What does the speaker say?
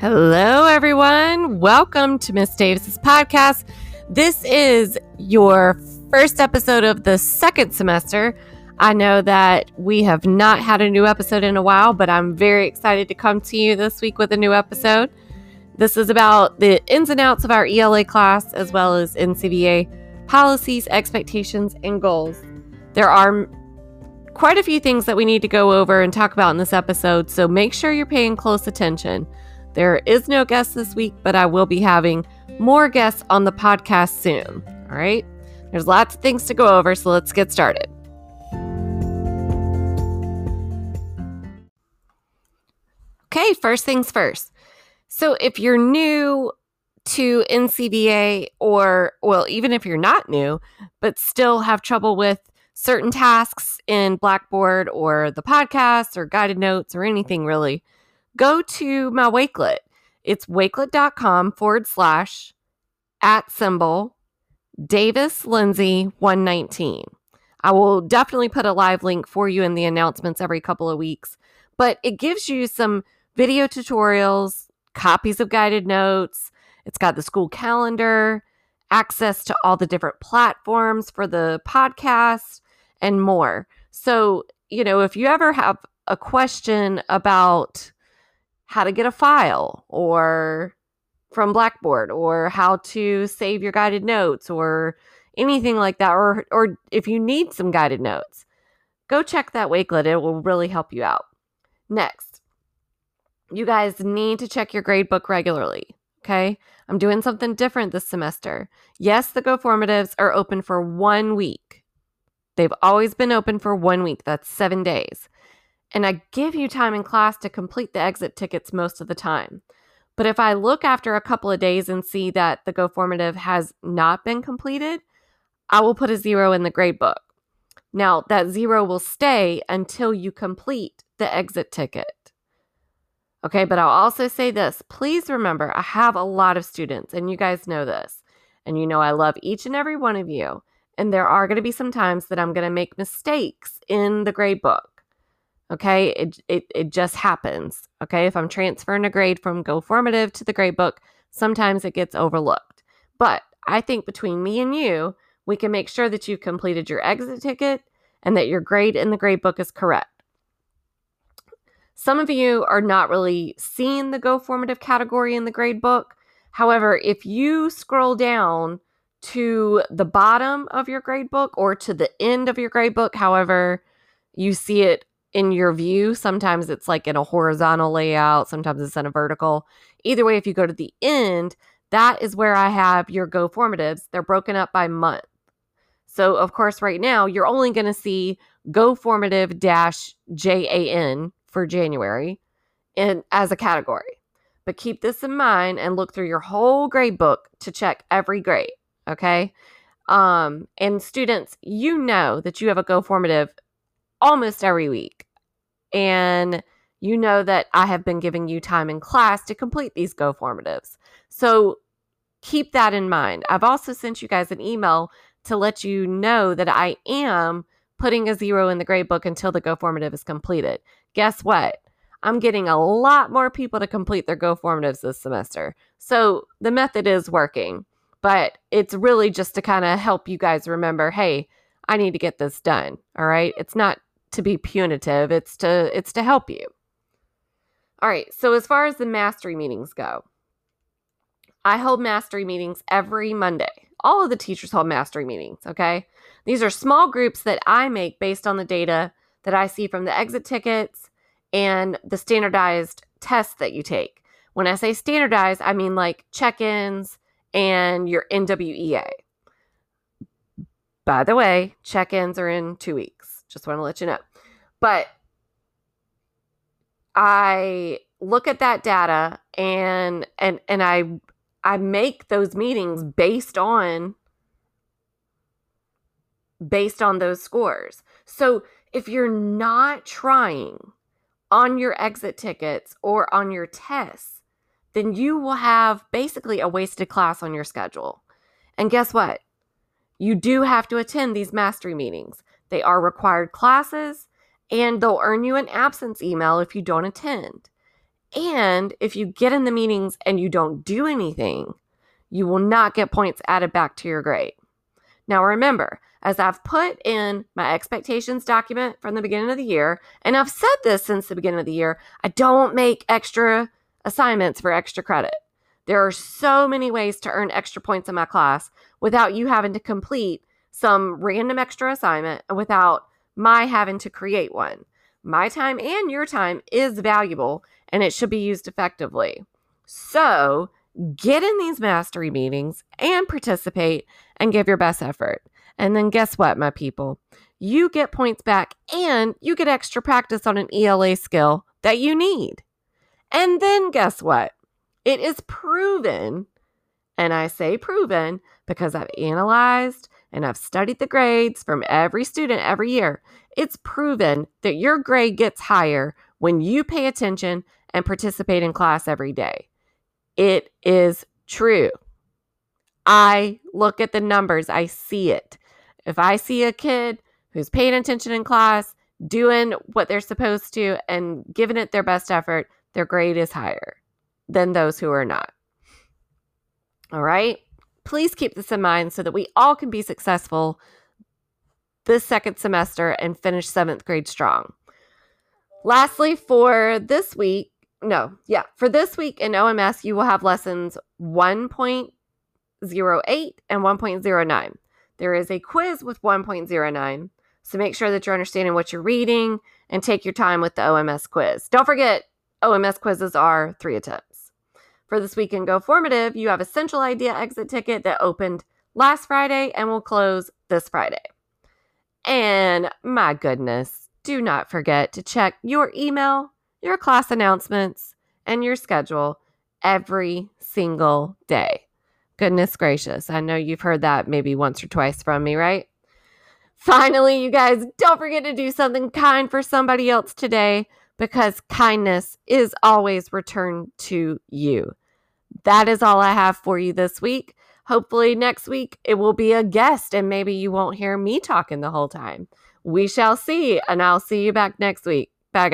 Hello, everyone. Welcome to Miss Davis's podcast. This is your first episode of the second semester. I know that we have not had a new episode in a while, but I'm very excited to come to you this week with a new episode. This is about the ins and outs of our ELA class, as well as NCBA policies, expectations, and goals. There are quite a few things that we need to go over and talk about in this episode, so make sure you're paying close attention. There is no guest this week, but I will be having more guests on the podcast soon. All right. There's lots of things to go over, so let's get started. Okay, first things first. So if you're new to NCBA, or well, even if you're not new, but still have trouble with certain tasks in Blackboard or the podcast or guided notes or anything really, go to my Wakelet. It's wakelet.com forward slash at symbol Davis Lindsay 119. I will definitely put a live link for you in the announcements every couple of weeks, but it gives you some video tutorials, copies of guided notes. It's got the school calendar, access to all the different platforms for the podcast, and more. So, you know, if you ever have a question about how to get a file or from Blackboard or how to save your guided notes or anything like that or or if you need some guided notes go check that wakelet. It will really help you out. Next you guys need to check your gradebook regularly okay? I'm doing something different this semester. Yes the go formatives are open for one week. They've always been open for one week. That's seven days and I give you time in class to complete the exit tickets most of the time. But if I look after a couple of days and see that the Go Formative has not been completed, I will put a zero in the grade book. Now, that zero will stay until you complete the exit ticket. Okay, but I'll also say this please remember, I have a lot of students, and you guys know this. And you know, I love each and every one of you. And there are going to be some times that I'm going to make mistakes in the grade book. Okay, it, it, it just happens. Okay, if I'm transferring a grade from Go Formative to the grade book, sometimes it gets overlooked. But I think between me and you, we can make sure that you've completed your exit ticket and that your grade in the grade book is correct. Some of you are not really seeing the Go Formative category in the grade book. However, if you scroll down to the bottom of your grade book or to the end of your grade book, however you see it in your view. Sometimes it's like in a horizontal layout, sometimes it's in a vertical. Either way, if you go to the end, that is where I have your go formatives. They're broken up by month. So, of course, right now you're only going to see go formative dash JAN for January in as a category. But keep this in mind and look through your whole grade book to check every grade. Okay. Um, and students, you know that you have a go formative almost every week. And you know that I have been giving you time in class to complete these Go formatives. So keep that in mind. I've also sent you guys an email to let you know that I am putting a zero in the grade book until the Go formative is completed. Guess what? I'm getting a lot more people to complete their Go formatives this semester. So the method is working, but it's really just to kind of help you guys remember hey, I need to get this done. All right. It's not to be punitive. It's to it's to help you. All right. So as far as the mastery meetings go, I hold mastery meetings every Monday. All of the teachers hold mastery meetings, okay? These are small groups that I make based on the data that I see from the exit tickets and the standardized tests that you take. When I say standardized, I mean like check-ins and your NWEA. By the way, check-ins are in 2 weeks. Just want to let you know. But I look at that data and and and I I make those meetings based on based on those scores. So if you're not trying on your exit tickets or on your tests, then you will have basically a wasted class on your schedule. And guess what? You do have to attend these mastery meetings. They are required classes and they'll earn you an absence email if you don't attend. And if you get in the meetings and you don't do anything, you will not get points added back to your grade. Now, remember, as I've put in my expectations document from the beginning of the year, and I've said this since the beginning of the year, I don't make extra assignments for extra credit. There are so many ways to earn extra points in my class without you having to complete some random extra assignment without my having to create one. My time and your time is valuable and it should be used effectively. So, get in these mastery meetings and participate and give your best effort. And then guess what, my people? You get points back and you get extra practice on an ELA skill that you need. And then guess what? It is proven, and I say proven because I've analyzed and I've studied the grades from every student every year. It's proven that your grade gets higher when you pay attention and participate in class every day. It is true. I look at the numbers, I see it. If I see a kid who's paying attention in class, doing what they're supposed to, and giving it their best effort, their grade is higher than those who are not. All right. Please keep this in mind so that we all can be successful this second semester and finish seventh grade strong. Lastly, for this week, no, yeah, for this week in OMS, you will have lessons 1.08 and 1.09. There is a quiz with 1.09, so make sure that you're understanding what you're reading and take your time with the OMS quiz. Don't forget, OMS quizzes are three attempts. For this week in Go Formative, you have a Central Idea exit ticket that opened last Friday and will close this Friday. And my goodness, do not forget to check your email your class announcements, and your schedule every single day. Goodness gracious. I know you've heard that maybe once or twice from me, right? Finally, you guys, don't forget to do something kind for somebody else today because kindness is always returned to you. That is all I have for you this week. Hopefully, next week it will be a guest and maybe you won't hear me talking the whole time. We shall see, and I'll see you back next week.